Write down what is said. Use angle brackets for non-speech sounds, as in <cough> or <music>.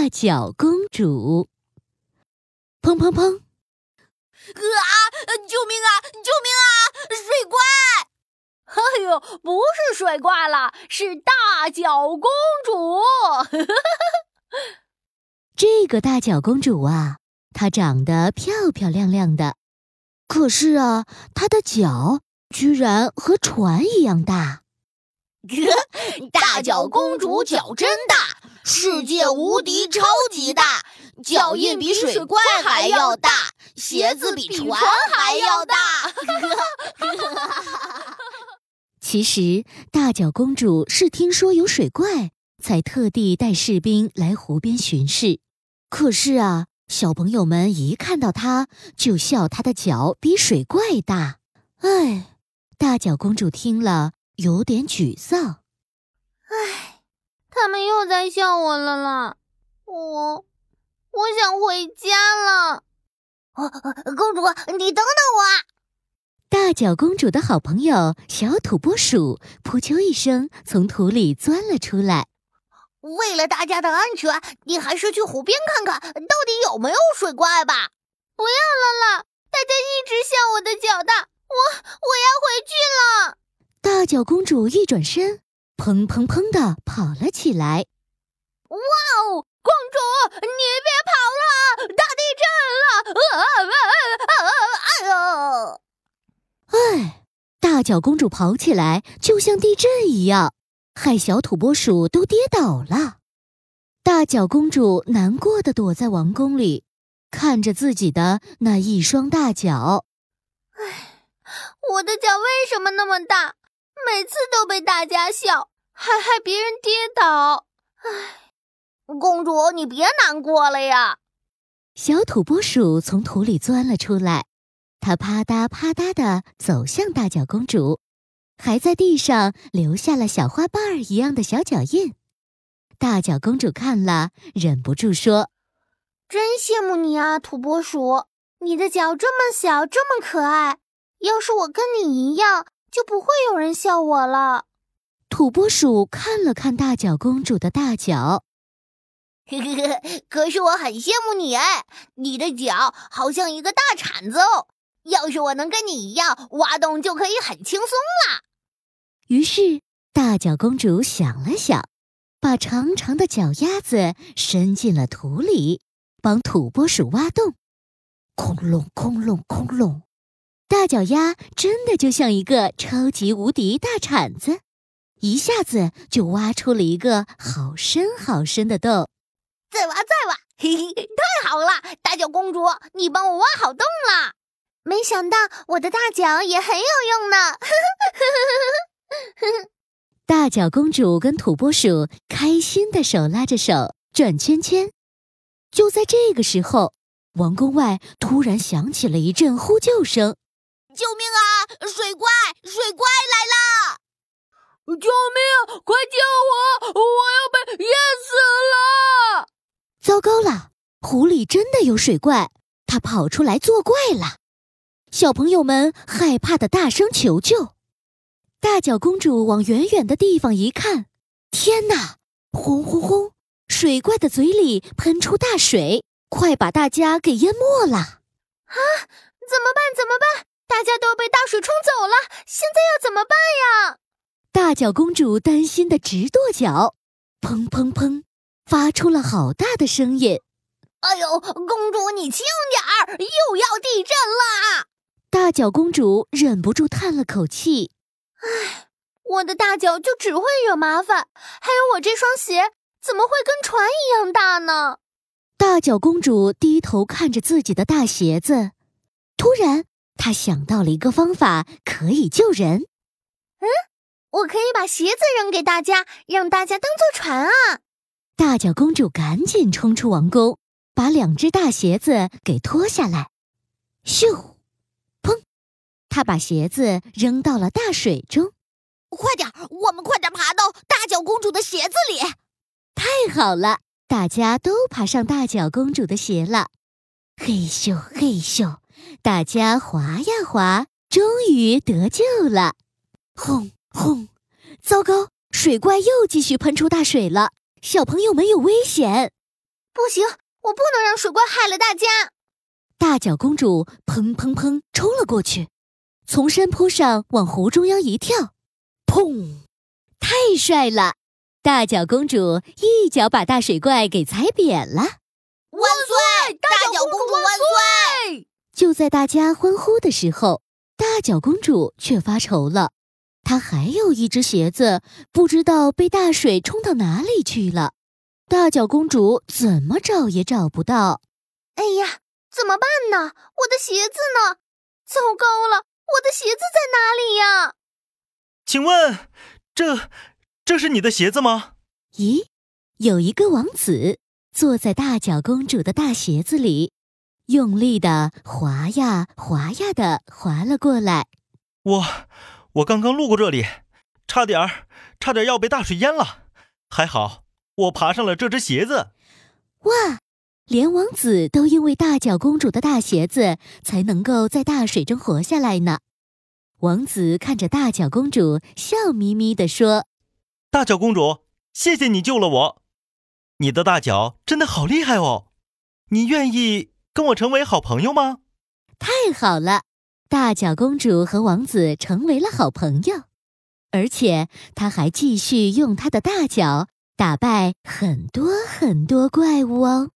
大脚公主。砰砰砰！啊！救命啊！救命啊！水怪！哎呦，不是水怪了，是大脚公主。<laughs> 这个大脚公主啊，她长得漂漂亮亮的，可是啊，她的脚居然和船一样大。<laughs> 大脚公主脚真大，世界无敌，超级大，脚印比水怪还要大，鞋子比船还要大。<laughs> 其实，大脚公主是听说有水怪，才特地带士兵来湖边巡视。可是啊，小朋友们一看到她，就笑她的脚比水怪大。哎，大脚公主听了。有点沮丧，们又在笑我了啦！我，我想回家了。公主，你等等我！大脚公主的好朋友小土拨鼠扑啾一声从土里钻了出来。为了大家的安全，你还是去湖边看看到底有没有水怪吧。不要了啦！大家一直笑我的脚大，我我要回去了。大脚公主一转身，砰砰砰的跑了起来。哇哦，公主，你别跑了，大地震了！啊啊啊！哎呦！哎，大脚公主跑起来就像地震一样，害小土拨鼠都跌倒了。大脚公主难过的躲在王宫里，看着自己的那一双大脚。哎，我的脚为什么那么大？每次都被大家笑，还害别人跌倒。唉，公主，你别难过了呀。小土拨鼠从土里钻了出来，它啪嗒啪嗒地走向大脚公主，还在地上留下了小花瓣儿一样的小脚印。大脚公主看了，忍不住说：“真羡慕你啊，土拨鼠，你的脚这么小，这么可爱。要是我跟你一样。”就不会有人笑我了。土拨鼠看了看大脚公主的大脚，呵 <laughs> 呵可是我很羡慕你哎，你的脚好像一个大铲子哦。要是我能跟你一样，挖洞就可以很轻松了。于是大脚公主想了想，把长长的脚丫子伸进了土里，帮土拨鼠挖洞。空隆空隆空隆。大脚丫真的就像一个超级无敌大铲子，一下子就挖出了一个好深好深的洞。再挖再挖，<laughs> 嘿嘿，太好了！大脚公主，你帮我挖好洞了。没想到我的大脚也很有用呢。<laughs> 大脚公主跟土拨鼠开心的手拉着手转圈圈。就在这个时候，王宫外突然响起了一阵呼救声。救命啊！水怪，水怪来了！救命！快救我！我！糟糕了，湖里真的有水怪，它跑出来作怪了。小朋友们害怕的大声求救。大脚公主往远远的地方一看，天哪！轰轰轰！水怪的嘴里喷出大水，快把大家给淹没了！啊！怎么办？怎么办？大家都被大水冲走了，现在要怎么办呀？大脚公主担心的直跺脚，砰砰砰，发出了好大的声音。哎呦，公主你轻点儿，又要地震了！大脚公主忍不住叹了口气：“唉，我的大脚就只会惹麻烦，还有我这双鞋怎么会跟船一样大呢？”大脚公主低头看着自己的大鞋子，突然。她想到了一个方法，可以救人。嗯，我可以把鞋子扔给大家，让大家当做船啊！大脚公主赶紧冲出王宫，把两只大鞋子给脱下来。咻，砰！她把鞋子扔到了大水中。快点，我们快点爬到大脚公主的鞋子里！太好了，大家都爬上大脚公主的鞋了。嘿咻嘿咻。大家滑呀滑，终于得救了！轰轰！糟糕，水怪又继续喷出大水了，小朋友们有危险！不行，我不能让水怪害了大家！大脚公主砰砰砰冲了过去，从山坡上往湖中央一跳，砰！太帅了！大脚公主一脚把大水怪给踩扁了。万岁！大脚公主万岁！就在大家欢呼的时候，大脚公主却发愁了。她还有一只鞋子，不知道被大水冲到哪里去了。大脚公主怎么找也找不到。哎呀，怎么办呢？我的鞋子呢？糟糕了，我的鞋子在哪里呀？请问，这这是你的鞋子吗？咦，有一个王子坐在大脚公主的大鞋子里，用力的滑呀滑呀的滑了过来。我我刚刚路过这里，差点儿差点要被大水淹了，还好。我爬上了这只鞋子，哇！连王子都因为大脚公主的大鞋子才能够在大水中活下来呢。王子看着大脚公主，笑眯眯地说：“大脚公主，谢谢你救了我。你的大脚真的好厉害哦！你愿意跟我成为好朋友吗？”太好了！大脚公主和王子成为了好朋友，而且她还继续用她的大脚。打败很多很多怪物哦。